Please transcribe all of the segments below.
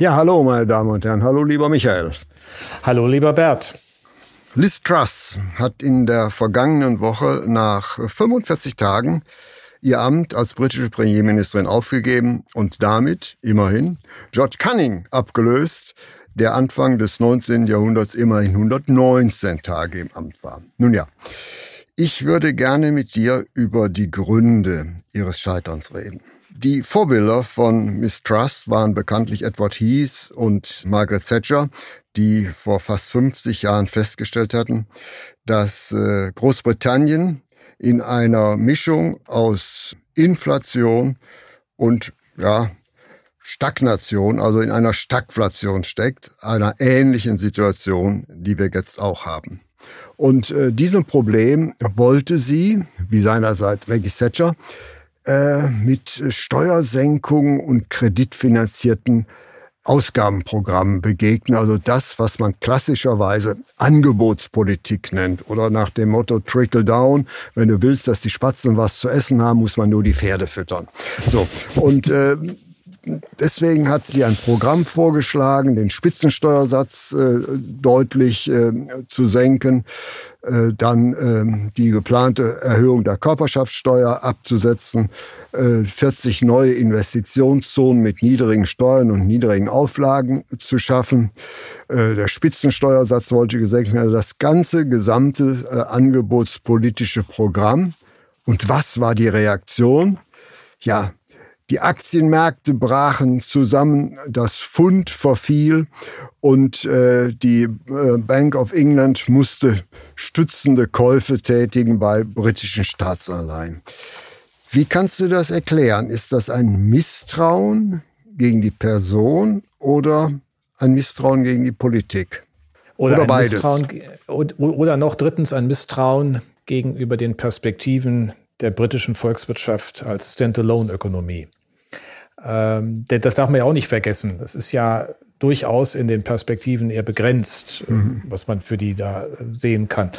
Ja, hallo, meine Damen und Herren. Hallo, lieber Michael. Hallo, lieber Bert. Liz Truss hat in der vergangenen Woche nach 45 Tagen ihr Amt als britische Premierministerin aufgegeben und damit immerhin George Cunning abgelöst, der Anfang des 19. Jahrhunderts immerhin 119 Tage im Amt war. Nun ja, ich würde gerne mit dir über die Gründe ihres Scheiterns reden. Die Vorbilder von Miss Trust waren bekanntlich Edward Heath und Margaret Thatcher, die vor fast 50 Jahren festgestellt hatten, dass äh, Großbritannien in einer Mischung aus Inflation und ja, Stagnation, also in einer Stagflation steckt, einer ähnlichen Situation, die wir jetzt auch haben. Und äh, diesem Problem wollte sie, wie seinerseits Maggie Thatcher, äh, mit Steuersenkungen und kreditfinanzierten Ausgabenprogrammen begegnen. Also das, was man klassischerweise Angebotspolitik nennt oder nach dem Motto Trickle Down. Wenn du willst, dass die Spatzen was zu essen haben, muss man nur die Pferde füttern. So und äh, Deswegen hat sie ein Programm vorgeschlagen, den Spitzensteuersatz äh, deutlich äh, zu senken, äh, dann ähm, die geplante Erhöhung der Körperschaftssteuer abzusetzen, 40 äh, neue Investitionszonen mit niedrigen Steuern und niedrigen Auflagen zu schaffen. Äh, der Spitzensteuersatz wollte gesenkt werden. Das ganze gesamte äh, angebotspolitische Programm. Und was war die Reaktion? Ja, die Aktienmärkte brachen zusammen, das Pfund verfiel und äh, die äh, Bank of England musste stützende Käufe tätigen bei britischen Staatsanleihen. Wie kannst du das erklären? Ist das ein Misstrauen gegen die Person oder ein Misstrauen gegen die Politik? Oder, oder beides? oder noch drittens ein Misstrauen gegenüber den Perspektiven der britischen Volkswirtschaft als Standalone-Ökonomie. Ähm, denn das darf man ja auch nicht vergessen. Das ist ja durchaus in den Perspektiven eher begrenzt, äh, mhm. was man für die da sehen kann.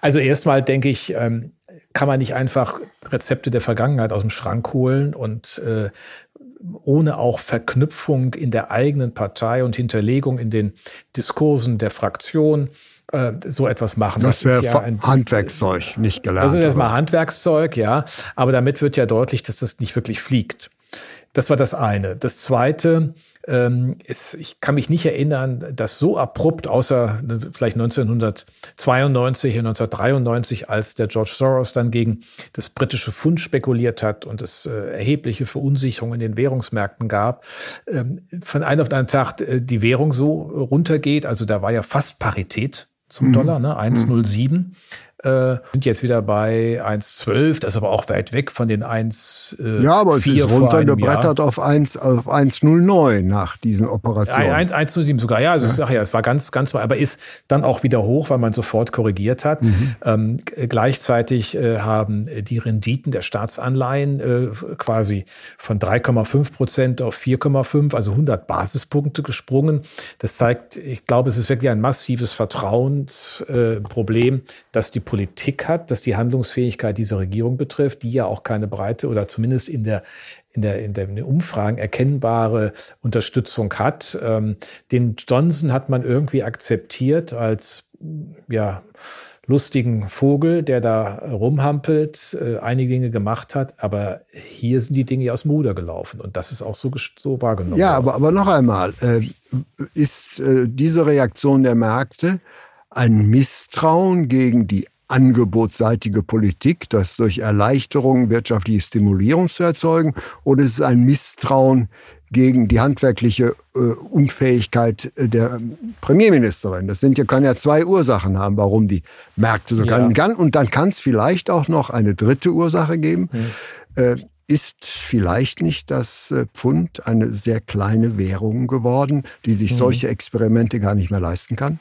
Also erstmal denke ich, ähm, kann man nicht einfach Rezepte der Vergangenheit aus dem Schrank holen und äh, ohne auch Verknüpfung in der eigenen Partei und Hinterlegung in den Diskursen der Fraktion äh, so etwas machen. Das, das wäre ja Handwerkszeug, nicht gelernt. Das ist erstmal Handwerkszeug, ja. Aber damit wird ja deutlich, dass das nicht wirklich fliegt. Das war das eine. Das zweite ähm, ist, ich kann mich nicht erinnern, dass so abrupt, außer ne, vielleicht 1992 und 1993, als der George Soros dann gegen das britische Pfund spekuliert hat und es äh, erhebliche Verunsicherung in den Währungsmärkten gab, ähm, von einem auf den anderen Tag äh, die Währung so runtergeht. Also da war ja fast Parität zum mhm. Dollar, ne? 1,07. Mhm äh, sind jetzt wieder bei 1,12, das ist aber auch weit weg von den 1. Äh, ja, aber es ist runtergebrettert auf 1 auf 1,09 nach diesen Operationen. 1,07 sogar, ja, also ja. ich sage ja, es war ganz, ganz, aber ist dann auch wieder hoch, weil man sofort korrigiert hat. Mhm. Ähm, gleichzeitig äh, haben die Renditen der Staatsanleihen äh, quasi von 3,5 Prozent auf 4,5, also 100 Basispunkte gesprungen. Das zeigt, ich glaube, es ist wirklich ein massives Vertrauensproblem, äh, dass die Politik hat, dass die Handlungsfähigkeit dieser Regierung betrifft, die ja auch keine breite oder zumindest in der in der, in, der, in den Umfragen erkennbare Unterstützung hat. Ähm, den Johnson hat man irgendwie akzeptiert als ja, lustigen Vogel, der da rumhampelt, äh, einige Dinge gemacht hat, aber hier sind die Dinge aus dem Ruder gelaufen und das ist auch so, so wahrgenommen. Ja, aber, aber noch einmal, äh, ist äh, diese Reaktion der Märkte ein Misstrauen gegen die angebotsseitige Politik, das durch Erleichterung wirtschaftliche Stimulierung zu erzeugen, oder ist es ein Misstrauen gegen die handwerkliche äh, Unfähigkeit äh, der Premierministerin. Das sind ja, kann ja zwei Ursachen haben, warum die Märkte so ja. kann. Und dann kann es vielleicht auch noch eine dritte Ursache geben. Hm. Äh, ist vielleicht nicht das äh, Pfund eine sehr kleine Währung geworden, die sich mhm. solche Experimente gar nicht mehr leisten kann?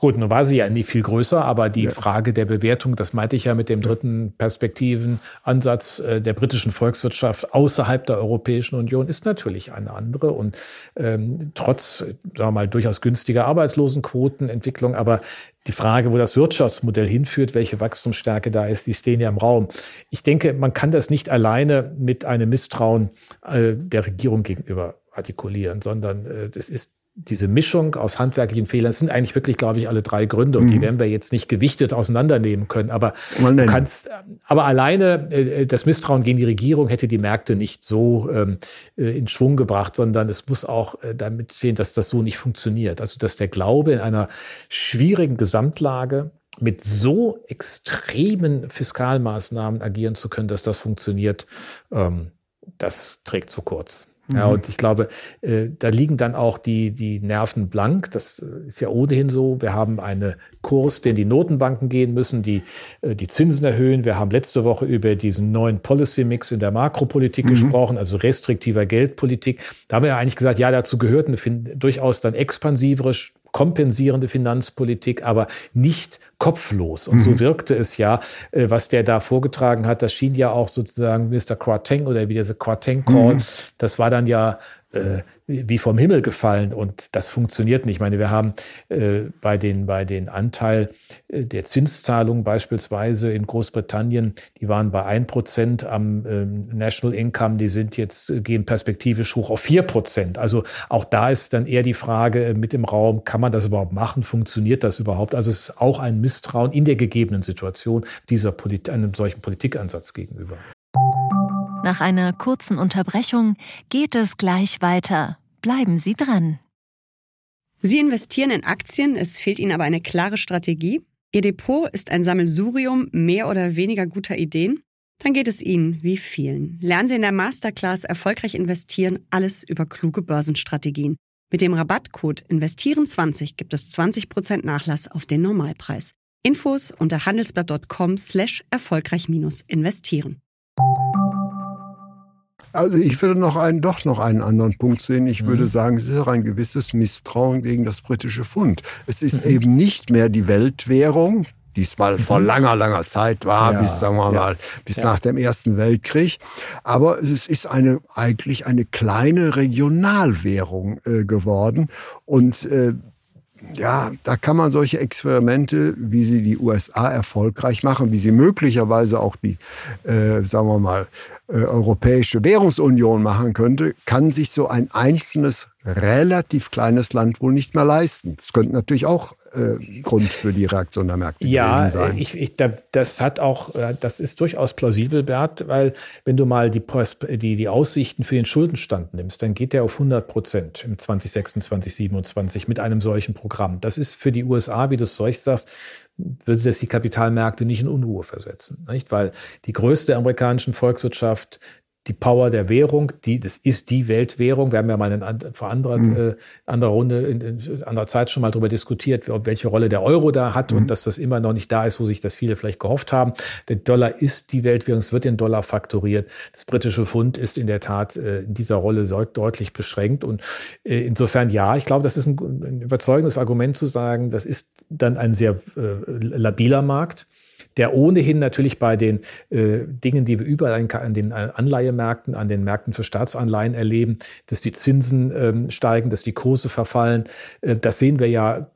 Gut, nun war sie ja nie viel größer, aber die ja. Frage der Bewertung, das meinte ich ja mit dem dritten Perspektivenansatz äh, der britischen Volkswirtschaft außerhalb der Europäischen Union, ist natürlich eine andere. Und ähm, trotz, sagen wir mal, durchaus günstiger Arbeitslosenquotenentwicklung, aber die Frage, wo das Wirtschaftsmodell hinführt, welche Wachstumsstärke da ist, die stehen ja im Raum. Ich denke, man kann das nicht alleine mit einem Misstrauen äh, der Regierung gegenüber artikulieren, sondern äh, das ist diese Mischung aus handwerklichen Fehlern sind eigentlich wirklich, glaube ich, alle drei Gründe und mhm. die werden wir jetzt nicht gewichtet auseinandernehmen können. Aber du kannst, aber alleine äh, das Misstrauen gegen die Regierung hätte die Märkte nicht so ähm, äh, in Schwung gebracht, sondern es muss auch äh, damit stehen, dass das so nicht funktioniert. Also dass der Glaube in einer schwierigen Gesamtlage mit so extremen Fiskalmaßnahmen agieren zu können, dass das funktioniert, ähm, das trägt zu kurz. Ja, mhm. und ich glaube, äh, da liegen dann auch die, die Nerven blank. Das äh, ist ja ohnehin so. Wir haben einen Kurs, den die Notenbanken gehen müssen, die äh, die Zinsen erhöhen. Wir haben letzte Woche über diesen neuen Policy-Mix in der Makropolitik mhm. gesprochen, also restriktiver Geldpolitik. Da haben wir ja eigentlich gesagt, ja, dazu gehört eine durchaus dann expansivere kompensierende Finanzpolitik, aber nicht kopflos. Und mhm. so wirkte es ja, äh, was der da vorgetragen hat. Das schien ja auch sozusagen Mr. Quarteng oder wie dieser Quarteng Call. Mhm. Das war dann ja äh, wie vom Himmel gefallen und das funktioniert nicht. Ich meine, wir haben äh, bei den bei den Anteil äh, der Zinszahlungen beispielsweise in Großbritannien, die waren bei ein Prozent am äh, National Income, die sind jetzt äh, gehen perspektivisch hoch auf vier Prozent. Also auch da ist dann eher die Frage äh, mit im Raum, kann man das überhaupt machen? Funktioniert das überhaupt? Also es ist auch ein Misstrauen in der gegebenen Situation dieser Polit einem solchen Politikansatz gegenüber. Nach einer kurzen Unterbrechung geht es gleich weiter. Bleiben Sie dran. Sie investieren in Aktien, es fehlt Ihnen aber eine klare Strategie. Ihr Depot ist ein Sammelsurium mehr oder weniger guter Ideen. Dann geht es Ihnen wie vielen. Lernen Sie in der Masterclass Erfolgreich investieren alles über kluge Börsenstrategien. Mit dem Rabattcode Investieren20 gibt es 20% Nachlass auf den Normalpreis. Infos unter handelsblatt.com slash erfolgreich-investieren. Also ich würde noch einen, doch noch einen anderen Punkt sehen. Ich mhm. würde sagen, es ist auch ein gewisses Misstrauen gegen das britische Pfund. Es ist mhm. eben nicht mehr die Weltwährung, die es mal mhm. vor langer, langer Zeit war, ja, bis, sagen wir ja. mal, bis ja. nach dem Ersten Weltkrieg. Aber es ist eine, eigentlich eine kleine Regionalwährung äh, geworden. Und äh, ja, da kann man solche Experimente, wie sie die USA erfolgreich machen, wie sie möglicherweise auch die, äh, sagen wir mal, äh, Europäische Währungsunion machen könnte, kann sich so ein einzelnes relativ kleines Land wohl nicht mehr leisten. Das könnte natürlich auch äh, Grund für die Reaktion der Märkte ja, sein. Ja, ich, ich, das hat auch, äh, das ist durchaus plausibel, Bert, weil wenn du mal die, die, die Aussichten für den Schuldenstand nimmst, dann geht der auf 100 Prozent im 2026, 2027 mit einem solchen Programm. Das ist für die USA, wie du es solch sagst, würde das die Kapitalmärkte nicht in Unruhe versetzen, nicht? Weil die größte amerikanischen Volkswirtschaft die Power der Währung, die, das ist die Weltwährung. Wir haben ja mal in, vor anderer, mhm. äh, anderer Runde, in, in anderer Zeit schon mal darüber diskutiert, welche Rolle der Euro da hat mhm. und dass das immer noch nicht da ist, wo sich das viele vielleicht gehofft haben. Der Dollar ist die Weltwährung, es wird in Dollar fakturiert. Das britische Pfund ist in der Tat äh, in dieser Rolle deutlich beschränkt. Und äh, insofern ja, ich glaube, das ist ein, ein überzeugendes Argument zu sagen, das ist dann ein sehr äh, labiler Markt der ohnehin natürlich bei den äh, Dingen, die wir überall an den Anleihemärkten, an den Märkten für Staatsanleihen erleben, dass die Zinsen ähm, steigen, dass die Kurse verfallen. Äh, das sehen wir ja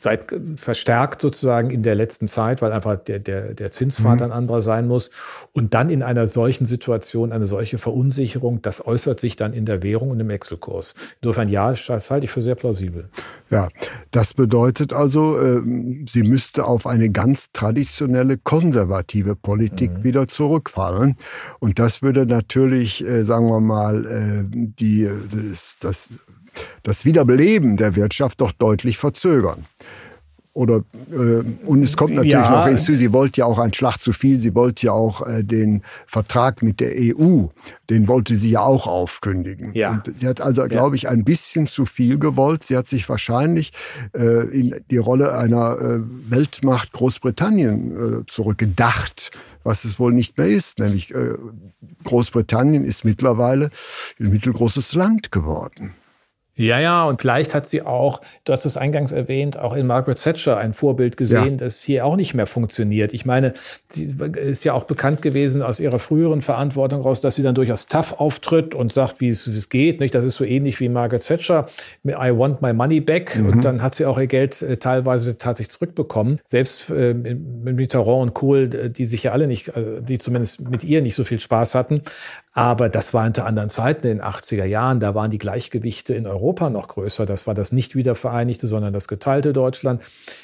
seit verstärkt sozusagen in der letzten Zeit, weil einfach der, der, der Zinspfad mhm. ein anderer sein muss. Und dann in einer solchen Situation, eine solche Verunsicherung, das äußert sich dann in der Währung und im Wechselkurs. Insofern ja, das halte ich für sehr plausibel. Ja, das bedeutet also, äh, sie müsste auf eine ganz traditionelle konservative Politik mhm. wieder zurückfallen. Und das würde natürlich, äh, sagen wir mal, äh, die, das, das das Wiederbeleben der Wirtschaft doch deutlich verzögern. Oder äh, und es kommt natürlich ja. noch hinzu, sie wollte ja auch ein Schlag zu viel, sie wollte ja auch äh, den Vertrag mit der EU, den wollte sie ja auch aufkündigen. Ja. Und sie hat also, ja. glaube ich, ein bisschen zu viel gewollt. Sie hat sich wahrscheinlich äh, in die Rolle einer äh, Weltmacht Großbritannien äh, zurückgedacht, was es wohl nicht mehr ist. Nämlich äh, Großbritannien ist mittlerweile ein mittelgroßes Land geworden. Ja, ja, und vielleicht hat sie auch, du hast es eingangs erwähnt, auch in Margaret Thatcher ein Vorbild gesehen, ja. das hier auch nicht mehr funktioniert. Ich meine, sie ist ja auch bekannt gewesen aus ihrer früheren Verantwortung raus, dass sie dann durchaus tough auftritt und sagt, wie es, wie es geht. Nicht? Das ist so ähnlich wie Margaret Thatcher, I want my money back. Mhm. Und dann hat sie auch ihr Geld äh, teilweise tatsächlich zurückbekommen. Selbst äh, mit Mitterrand und Kohl, die sich ja alle nicht, äh, die zumindest mit ihr nicht so viel Spaß hatten, aber das war unter anderen Zeiten in den 80er Jahren. Da waren die Gleichgewichte in Europa noch größer. Das war das nicht wiedervereinigte, sondern das geteilte Deutschland.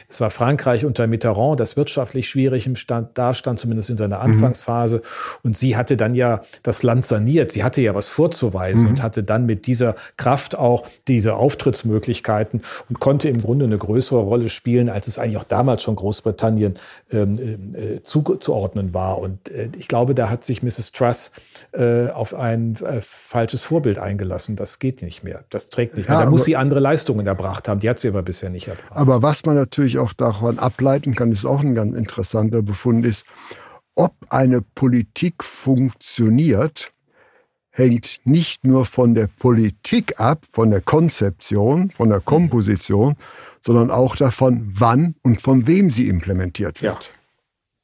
Es war Frankreich unter Mitterrand, das wirtschaftlich schwierig im Stand dastand, zumindest in seiner mhm. Anfangsphase. Mhm. Und sie hatte dann ja das Land saniert. Sie hatte ja was vorzuweisen mhm. und hatte dann mit dieser Kraft auch diese Auftrittsmöglichkeiten und konnte im Grunde eine größere Rolle spielen, als es eigentlich auch damals schon Großbritannien ähm, äh, zuzuordnen war. Und äh, ich glaube, da hat sich Mrs. Truss äh, äh, auf ein äh, falsches Vorbild eingelassen. Das geht nicht mehr. Das trägt nicht ja, mehr. Da muss sie andere Leistungen erbracht haben. Die hat sie aber bisher nicht erbracht. Aber was man natürlich auch davon ableiten kann, ist auch ein ganz interessanter Befund, ist, ob eine Politik funktioniert, hängt nicht nur von der Politik ab, von der Konzeption, von der Komposition, sondern auch davon, wann und von wem sie implementiert wird. Ja.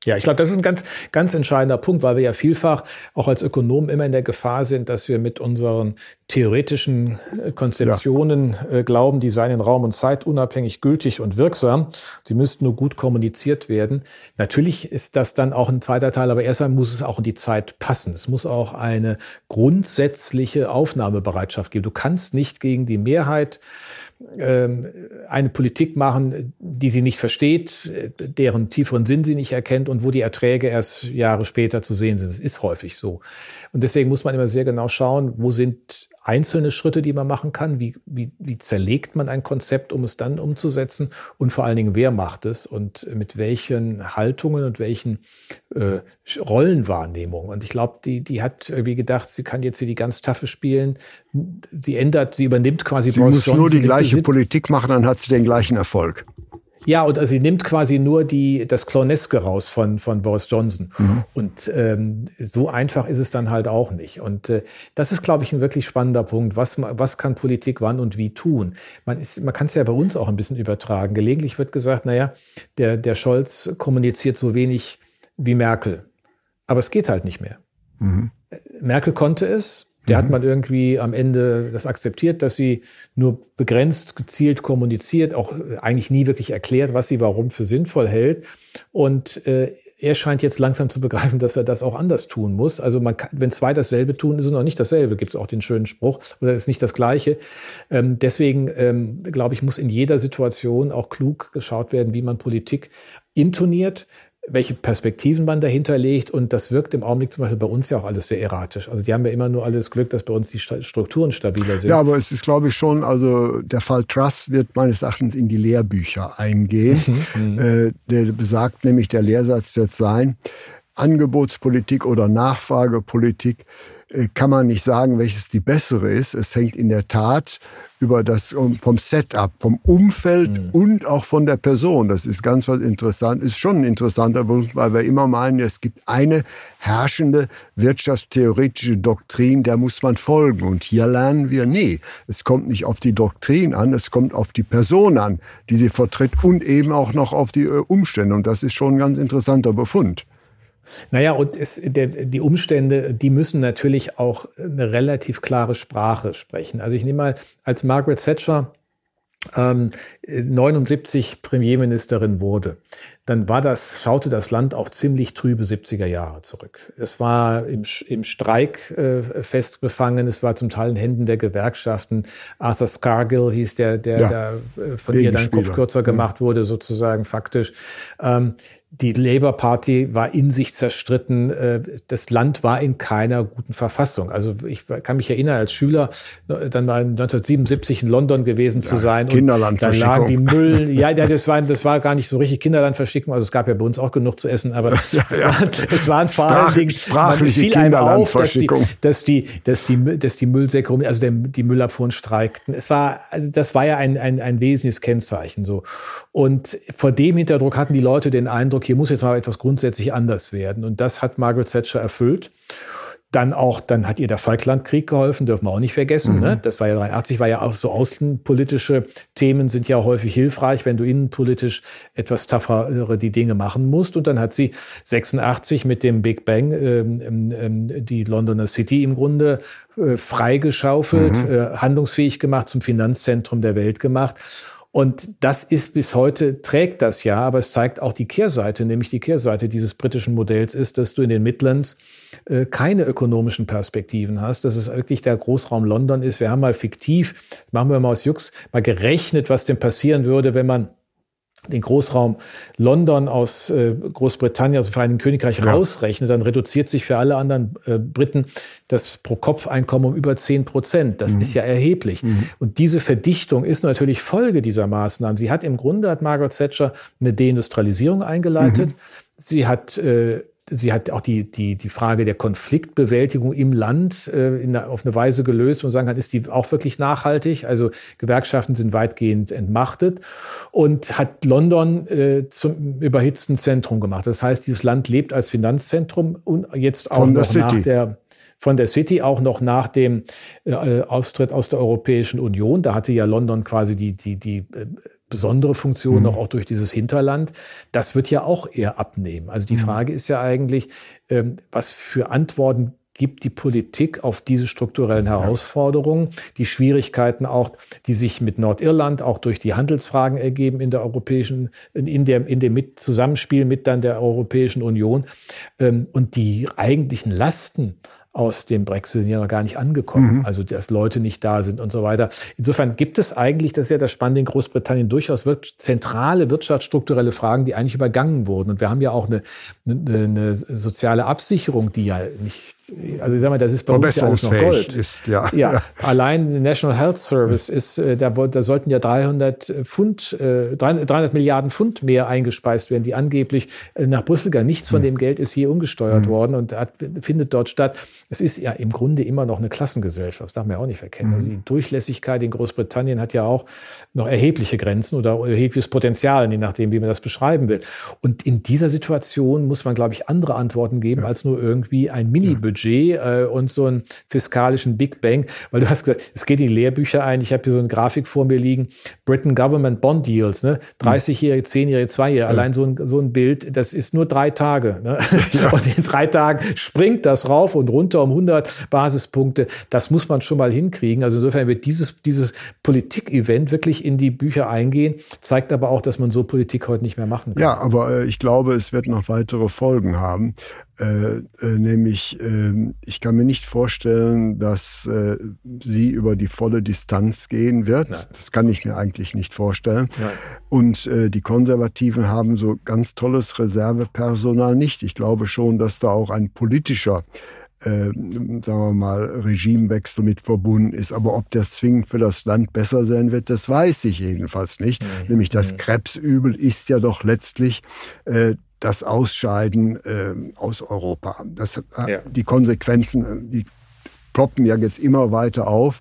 Ja, ich glaube, das ist ein ganz, ganz entscheidender Punkt, weil wir ja vielfach auch als Ökonomen immer in der Gefahr sind, dass wir mit unseren theoretischen äh, Konzeptionen ja. äh, glauben, die seien in Raum und Zeit unabhängig gültig und wirksam. Sie müssten nur gut kommuniziert werden. Natürlich ist das dann auch ein zweiter Teil, aber erstmal muss es auch in die Zeit passen. Es muss auch eine grundsätzliche Aufnahmebereitschaft geben. Du kannst nicht gegen die Mehrheit eine Politik machen, die sie nicht versteht, deren tieferen Sinn sie nicht erkennt und wo die Erträge erst Jahre später zu sehen sind. Das ist häufig so. Und deswegen muss man immer sehr genau schauen, wo sind einzelne Schritte, die man machen kann? Wie, wie, wie zerlegt man ein Konzept, um es dann umzusetzen? Und vor allen Dingen, wer macht es und mit welchen Haltungen und welchen äh, Rollenwahrnehmungen? Und ich glaube, die, die hat irgendwie gedacht, sie kann jetzt hier die ganz taffe spielen. Sie ändert, sie übernimmt quasi Sie Boris muss Johnson nur die gleiche Politik machen, dann hat sie den gleichen Erfolg. Ja, und also sie nimmt quasi nur die, das Clowneske raus von, von Boris Johnson. Mhm. Und ähm, so einfach ist es dann halt auch nicht. Und äh, das ist, glaube ich, ein wirklich spannender Punkt. Was, was kann Politik wann und wie tun? Man, ist, man kann es ja bei uns auch ein bisschen übertragen. Gelegentlich wird gesagt, naja, der, der Scholz kommuniziert so wenig wie Merkel. Aber es geht halt nicht mehr. Mhm. Merkel konnte es, der mhm. hat man irgendwie am Ende das akzeptiert, dass sie nur begrenzt, gezielt kommuniziert, auch eigentlich nie wirklich erklärt, was sie warum für sinnvoll hält. Und äh, er scheint jetzt langsam zu begreifen, dass er das auch anders tun muss. Also man kann, wenn zwei dasselbe tun, ist es noch nicht dasselbe. Gibt es auch den schönen Spruch oder ist nicht das Gleiche. Ähm, deswegen ähm, glaube ich, muss in jeder Situation auch klug geschaut werden, wie man Politik intoniert, welche Perspektiven man dahinter legt. Und das wirkt im Augenblick zum Beispiel bei uns ja auch alles sehr erratisch. Also die haben ja immer nur alles Glück, dass bei uns die Strukturen stabiler sind. Ja, aber es ist, glaube ich, schon, also der Fall Truss wird meines Erachtens in die Lehrbücher eingehen. Mhm, mhm. äh, der besagt nämlich, der Lehrsatz wird sein, Angebotspolitik oder Nachfragepolitik kann man nicht sagen, welches die bessere ist. Es hängt in der Tat über das vom Setup, vom Umfeld mhm. und auch von der Person. Das ist ganz was interessant, ist schon ein interessanter Punkt, weil wir immer meinen, es gibt eine herrschende wirtschaftstheoretische Doktrin, der muss man folgen. Und hier lernen wir, nee, es kommt nicht auf die Doktrin an, es kommt auf die Person an, die sie vertritt und eben auch noch auf die äh, Umstände. Und das ist schon ein ganz interessanter Befund. Naja, und es, der, die Umstände, die müssen natürlich auch eine relativ klare Sprache sprechen. Also ich nehme mal als Margaret Thatcher ähm, 79 Premierministerin wurde, dann war das, schaute das Land auch ziemlich trübe 70er Jahre zurück. Es war im, im Streik äh, festgefangen, es war zum Teil in Händen der Gewerkschaften. Arthur Scargill hieß der, der, ja, der äh, von ihr dann Kopfkürzer gemacht wurde, sozusagen faktisch. Ähm, die Labour Party war in sich zerstritten. Äh, das Land war in keiner guten Verfassung. Also ich kann mich erinnern, als Schüler dann mal 1977 in London gewesen ja, zu sein. Kinderlandverschickung. Und dann lagen die Müll. Ja, das war, das war gar nicht so richtig Kinderlandverschickung. Also es gab ja bei uns auch genug zu essen, aber ja, ja. Es, waren, es waren vor Sprach, allen Dingen sprachliche Kinderlandverschickung. Dass die, dass die, dass die, dass die Müllsäcke, also der, die Müllabfuhren streikten. Es war, also das war ja ein, ein, ein wesentliches Kennzeichen so. Und vor dem Hintergrund hatten die Leute den Eindruck, hier muss jetzt mal etwas grundsätzlich anders werden. Und das hat Margaret Thatcher erfüllt. Dann auch, dann hat ihr der Falklandkrieg geholfen, dürfen wir auch nicht vergessen. Mhm. Ne? Das war ja 83, war ja auch so außenpolitische Themen sind ja häufig hilfreich, wenn du innenpolitisch etwas tougher die Dinge machen musst. Und dann hat sie 86 mit dem Big Bang ähm, ähm, ähm, die Londoner City im Grunde äh, freigeschaufelt, mhm. äh, handlungsfähig gemacht, zum Finanzzentrum der Welt gemacht. Und das ist bis heute, trägt das ja, aber es zeigt auch die Kehrseite, nämlich die Kehrseite dieses britischen Modells ist, dass du in den Midlands äh, keine ökonomischen Perspektiven hast, dass es wirklich der Großraum London ist. Wir haben mal fiktiv, machen wir mal aus Jux, mal gerechnet, was denn passieren würde, wenn man den Großraum London aus äh, Großbritannien, aus dem Vereinigten Königreich ja. rausrechnet, dann reduziert sich für alle anderen äh, Briten das Pro-Kopf-Einkommen um über 10 Prozent. Das mhm. ist ja erheblich. Mhm. Und diese Verdichtung ist natürlich Folge dieser Maßnahmen. Sie hat im Grunde, hat Margaret Thatcher eine Deindustrialisierung eingeleitet. Mhm. Sie hat äh, sie hat auch die, die, die Frage der Konfliktbewältigung im Land äh, in, auf eine Weise gelöst und sagen kann, ist die auch wirklich nachhaltig? Also Gewerkschaften sind weitgehend entmachtet und hat London äh, zum überhitzten Zentrum gemacht. Das heißt, dieses Land lebt als Finanzzentrum und jetzt auch Von noch nach der von der City auch noch nach dem äh, Austritt aus der Europäischen Union. Da hatte ja London quasi die, die, die äh, besondere Funktion mhm. noch auch durch dieses Hinterland. Das wird ja auch eher abnehmen. Also die mhm. Frage ist ja eigentlich, ähm, was für Antworten gibt die Politik auf diese strukturellen Herausforderungen, die Schwierigkeiten auch, die sich mit Nordirland auch durch die Handelsfragen ergeben in der europäischen, in der, in dem mit Zusammenspiel mit dann der Europäischen Union ähm, und die eigentlichen Lasten aus dem Brexit sind ja noch gar nicht angekommen. Mhm. Also, dass Leute nicht da sind und so weiter. Insofern gibt es eigentlich, das ist ja das Spannende in Großbritannien, durchaus zentrale wirtschaftsstrukturelle Fragen, die eigentlich übergangen wurden. Und wir haben ja auch eine, eine, eine soziale Absicherung, die ja nicht also ich sag mal, das ist bei uns ja alles noch Gold. Ist, ja. ja. allein der National Health Service ist, äh, da, da sollten ja 300 Pfund, 300 äh, Milliarden Pfund mehr eingespeist werden, die angeblich äh, nach Brüssel gehen. Nichts von hm. dem Geld ist hier umgesteuert mhm. worden und hat, findet dort statt. Es ist ja im Grunde immer noch eine Klassengesellschaft, das darf man ja auch nicht verkennen. Mhm. Also die Durchlässigkeit in Großbritannien hat ja auch noch erhebliche Grenzen oder erhebliches Potenzial, je nachdem, wie man das beschreiben will. Und in dieser Situation muss man, glaube ich, andere Antworten geben ja. als nur irgendwie ein Mini-Budget Budget äh, und so einen fiskalischen Big Bang, weil du hast gesagt, es geht in die Lehrbücher ein. Ich habe hier so eine Grafik vor mir liegen, Britain Government Bond Deals, ne? 30-jährige, 10-jährige, 2-jährige, allein so ein, so ein Bild, das ist nur drei Tage. Ne? Ja. Und in drei Tagen springt das rauf und runter um 100 Basispunkte. Das muss man schon mal hinkriegen. Also insofern wird dieses, dieses Politik-Event wirklich in die Bücher eingehen, zeigt aber auch, dass man so Politik heute nicht mehr machen kann. Ja, aber äh, ich glaube, es wird noch weitere Folgen haben. Äh, äh, nämlich, äh, ich kann mir nicht vorstellen, dass äh, sie über die volle Distanz gehen wird. Nein. Das kann ich mir eigentlich nicht vorstellen. Nein. Und äh, die Konservativen haben so ganz tolles Reservepersonal nicht. Ich glaube schon, dass da auch ein politischer äh, sagen wir mal, Regimewechsel mit verbunden ist. Aber ob das zwingend für das Land besser sein wird, das weiß ich jedenfalls nicht. Mhm. Nämlich das mhm. Krebsübel ist ja doch letztlich äh, das Ausscheiden äh, aus Europa. Das, äh, ja. Die Konsequenzen, äh, die ploppen ja jetzt immer weiter auf.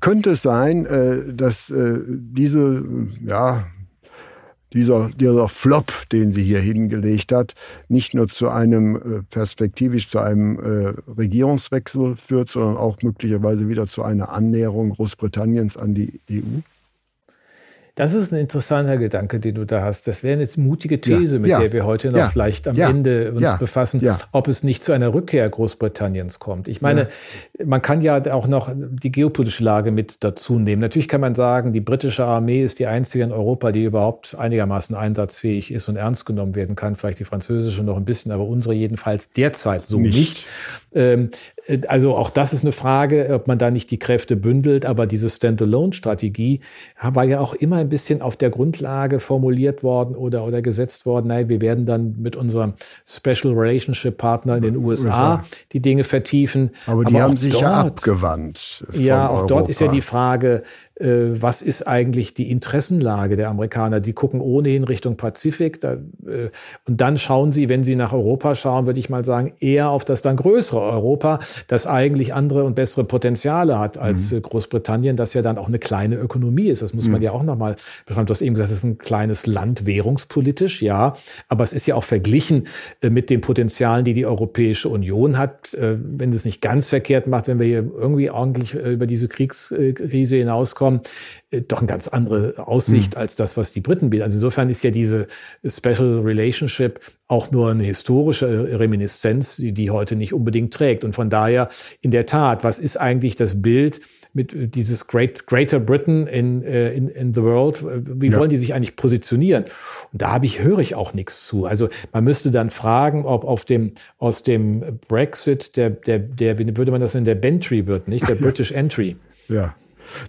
Könnte es sein, äh, dass äh, diese, ja, dieser, dieser Flop, den sie hier hingelegt hat, nicht nur zu einem äh, perspektivisch zu einem Regierungswechsel führt, sondern auch möglicherweise wieder zu einer Annäherung Großbritanniens an die EU? Das ist ein interessanter Gedanke, den du da hast. Das wäre eine mutige These, ja, mit ja, der wir heute noch ja, vielleicht am Ende uns befassen, ob es nicht zu einer Rückkehr Großbritanniens kommt. Ich meine, man kann ja auch noch die geopolitische Lage mit dazu nehmen. Natürlich kann man sagen, die britische Armee ist die einzige in Europa, die überhaupt einigermaßen einsatzfähig ist und ernst genommen werden kann. Vielleicht die französische noch ein bisschen, aber unsere jedenfalls derzeit so nicht. nicht. Ähm, äh, also auch das ist eine Frage, ob man da nicht die Kräfte bündelt, aber diese Standalone-Strategie war ja auch immer ein bisschen auf der Grundlage formuliert worden oder, oder gesetzt worden, nein, wir werden dann mit unserem Special Relationship Partner in den USA, USA. die Dinge vertiefen. Aber die Aber haben sich dort, ja abgewandt. ja, auch Europa. dort ist ja die Frage, äh, was ist eigentlich die Interessenlage der Amerikaner? Die gucken ohnehin Richtung Pazifik. Da, äh, und dann schauen sie, wenn sie nach Europa schauen, würde ich mal sagen, eher auf das dann größere Europa, das eigentlich andere und bessere Potenziale hat als mhm. Großbritannien, das ja dann auch eine kleine Ökonomie ist. Das muss man mhm. ja auch nochmal beschreiben. Du hast eben gesagt, es ist ein kleines Land währungspolitisch, ja. Aber es ist ja auch verglichen äh, mit den Potenzialen, die die Europäische Union hat. Äh, wenn es nicht ganz verkehrt macht, wenn wir hier irgendwie ordentlich äh, über diese Kriegskrise hinauskommen, kommen, äh, doch eine ganz andere Aussicht mhm. als das, was die Briten bieten. Also insofern ist ja diese Special Relationship auch nur eine historische Reminiszenz, die, die heute nicht unbedingt trägt. Und von daher, in der Tat, was ist eigentlich das Bild mit dieses Great, Greater Britain in, äh, in, in the World? Wie ja. wollen die sich eigentlich positionieren? Und da habe ich, höre ich auch nichts zu. Also man müsste dann fragen, ob auf dem, aus dem Brexit der, der, der, wie würde man das nennen, der Bentry wird, nicht? Der British Entry. Ja.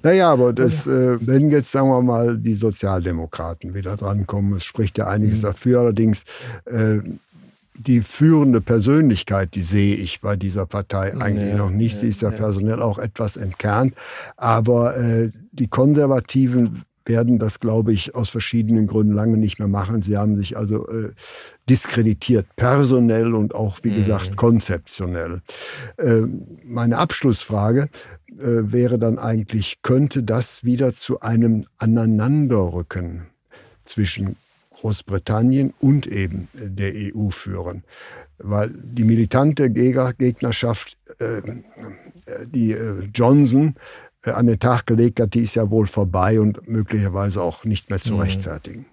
Naja, aber das, äh, wenn jetzt, sagen wir mal, die Sozialdemokraten wieder drankommen, es spricht ja einiges mhm. dafür, allerdings äh, die führende Persönlichkeit, die sehe ich bei dieser Partei eigentlich ja, noch nicht. Sie ist ja, ja, personell auch etwas entkernt. Aber äh, die Konservativen werden das, glaube ich, aus verschiedenen Gründen lange nicht mehr machen. Sie haben sich also äh, diskreditiert, personell und auch, wie mhm. gesagt, konzeptionell. Äh, meine Abschlussfrage äh, wäre dann eigentlich, könnte das wieder zu einem Aneinanderrücken zwischen Großbritannien und eben der EU führen? Weil die militante Gegnerschaft, äh, die äh, Johnson äh, an den Tag gelegt hat, die ist ja wohl vorbei und möglicherweise auch nicht mehr zu mhm. rechtfertigen.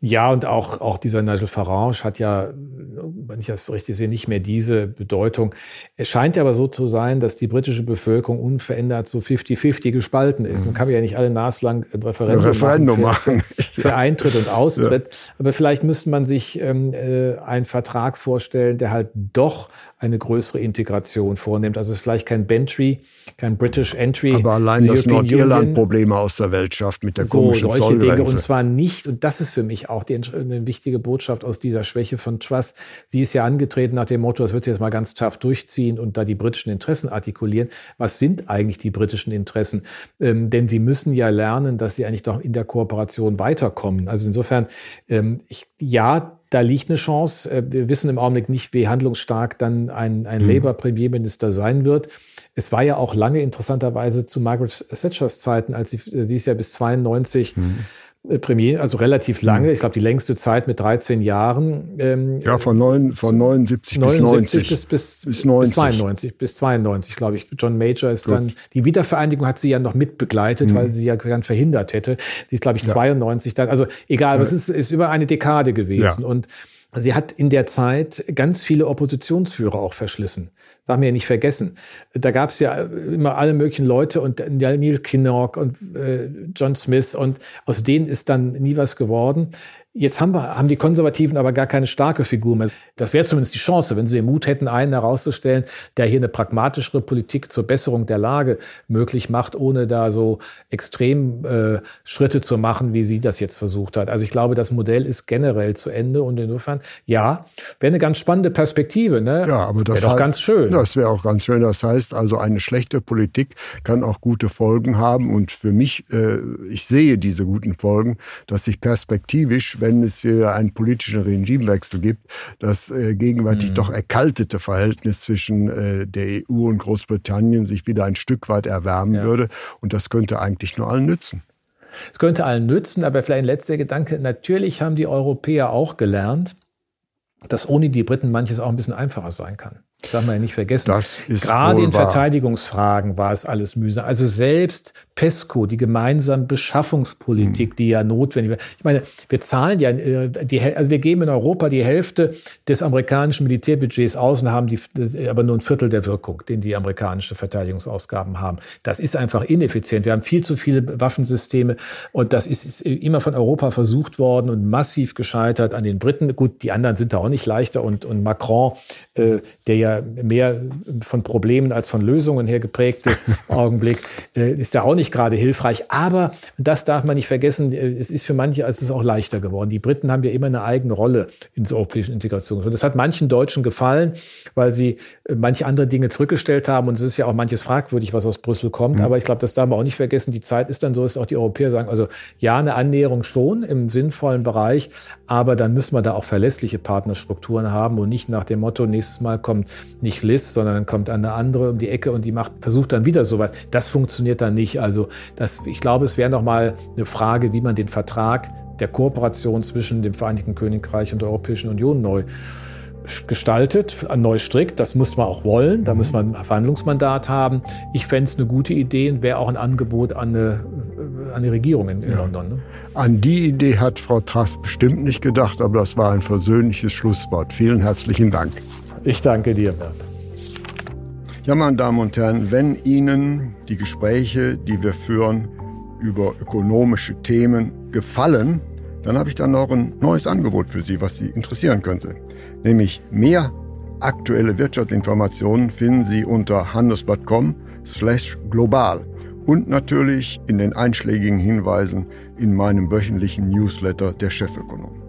Ja, und auch, auch dieser Nigel Farage hat ja, wenn ich das richtig sehe, nicht mehr diese Bedeutung. Es scheint aber so zu sein, dass die britische Bevölkerung unverändert so 50-50 gespalten ist. Man mhm. kann ja nicht alle naslang ein Referendum, Referendum machen, für, für, für Eintritt und Austritt. Ja. Aber vielleicht müsste man sich ähm, äh, einen Vertrag vorstellen, der halt doch eine größere Integration vornimmt. Also es ist vielleicht kein Bentry, kein British Entry. Aber allein das Nordirland Probleme aus der Welt schafft mit der so, komischen solche Zollgrenze. Dinge und zwar nicht, und das ist für mich auch die, eine wichtige Botschaft aus dieser Schwäche von Trust. Sie ist ja angetreten nach dem Motto, das wird sie jetzt mal ganz tough durchziehen und da die britischen Interessen artikulieren. Was sind eigentlich die britischen Interessen? Ähm, denn sie müssen ja lernen, dass sie eigentlich doch in der Kooperation weiterkommen. Also insofern, ähm, ich, ja, da liegt eine Chance. Äh, wir wissen im Augenblick nicht, wie handlungsstark dann ein, ein mhm. Labour-Premierminister sein wird. Es war ja auch lange interessanterweise zu Margaret Thatchers Zeiten, als sie, sie ist ja bis 92 mhm. Äh, Premier, also relativ lange, mhm. ich glaube die längste Zeit mit 13 Jahren. Ähm, ja, von, neun, von 79, 79 bis 90. Bis, bis, bis, 90. bis 92, bis 92, glaube ich. John Major ist Gut. dann, die Wiedervereinigung hat sie ja noch mitbegleitet, mhm. weil sie ja gern verhindert hätte. Sie ist, glaube ich, ja. 92 dann, also egal, es ist, ist über eine Dekade gewesen. Ja. Und sie hat in der Zeit ganz viele Oppositionsführer auch verschlissen. Darf man ja nicht vergessen. Da gab es ja immer alle möglichen Leute und Neil Kinnock und äh, John Smith und aus denen ist dann nie was geworden. Jetzt haben, wir, haben die Konservativen aber gar keine starke Figur mehr. Das wäre zumindest die Chance, wenn sie den Mut hätten, einen herauszustellen, der hier eine pragmatischere Politik zur Besserung der Lage möglich macht, ohne da so extrem äh, Schritte zu machen, wie sie das jetzt versucht hat. Also ich glaube, das Modell ist generell zu Ende und insofern, ja, wäre eine ganz spannende Perspektive. Ne? Ja, aber das wäre doch ganz schön. Das wäre auch ganz schön. Das heißt also, eine schlechte Politik kann auch gute Folgen haben und für mich, äh, ich sehe diese guten Folgen, dass sich perspektivisch, wenn es hier einen politischen Regimewechsel gibt, das äh, gegenwärtig mhm. doch erkaltete Verhältnis zwischen äh, der EU und Großbritannien sich wieder ein Stück weit erwärmen ja. würde. Und das könnte eigentlich nur allen nützen. Es könnte allen nützen, aber vielleicht ein letzter Gedanke. Natürlich haben die Europäer auch gelernt, dass ohne die Briten manches auch ein bisschen einfacher sein kann. Das darf man ja nicht vergessen. Das ist Gerade in Verteidigungsfragen war es alles mühsam. Also selbst PESCO, die gemeinsame Beschaffungspolitik, mhm. die ja notwendig war. Ich meine, wir zahlen ja, äh, die, also wir geben in Europa die Hälfte des amerikanischen Militärbudgets aus und haben die, aber nur ein Viertel der Wirkung, den die amerikanischen Verteidigungsausgaben haben. Das ist einfach ineffizient. Wir haben viel zu viele Waffensysteme und das ist immer von Europa versucht worden und massiv gescheitert an den Briten. Gut, die anderen sind da auch nicht leichter und, und Macron, äh, der ja mehr von Problemen als von Lösungen her geprägtes Augenblick, äh, ist da auch nicht gerade hilfreich. Aber das darf man nicht vergessen, äh, es ist für manche es ist auch leichter geworden. Die Briten haben ja immer eine eigene Rolle in der europäischen Integration. Und das hat manchen Deutschen gefallen, weil sie äh, manche andere Dinge zurückgestellt haben. Und es ist ja auch manches fragwürdig, was aus Brüssel kommt. Mhm. Aber ich glaube, das darf man auch nicht vergessen. Die Zeit ist dann so, dass auch die Europäer sagen, also ja, eine Annäherung schon im sinnvollen Bereich, aber dann müssen wir da auch verlässliche Partnerstrukturen haben und nicht nach dem Motto, nächstes Mal kommt nicht Liz, sondern dann kommt eine andere um die Ecke und die macht, versucht dann wieder sowas. Das funktioniert dann nicht. Also das, ich glaube, es wäre nochmal eine Frage, wie man den Vertrag der Kooperation zwischen dem Vereinigten Königreich und der Europäischen Union neu gestaltet, neu strickt. Das muss man auch wollen. Da muss man ein Verhandlungsmandat haben. Ich fände es eine gute Idee und wäre auch ein Angebot an eine, an die Regierung in, in ja. London. Ne? An die Idee hat Frau Trass bestimmt nicht gedacht, aber das war ein versöhnliches Schlusswort. Vielen herzlichen Dank. Ich danke dir, Bert. Ja, meine Damen und Herren, wenn Ihnen die Gespräche, die wir führen über ökonomische Themen, gefallen, dann habe ich dann noch ein neues Angebot für Sie, was Sie interessieren könnte. Nämlich mehr aktuelle Wirtschaftsinformationen finden Sie unter handelsblatt.com slash global und natürlich in den einschlägigen Hinweisen in meinem wöchentlichen Newsletter der Chefökonom.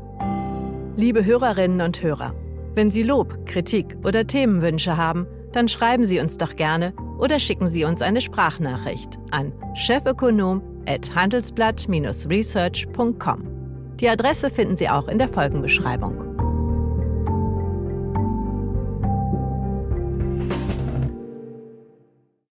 Liebe Hörerinnen und Hörer, wenn Sie Lob, Kritik oder Themenwünsche haben, dann schreiben Sie uns doch gerne oder schicken Sie uns eine Sprachnachricht an chefökonom@handelsblatt-research.com. Die Adresse finden Sie auch in der Folgenbeschreibung.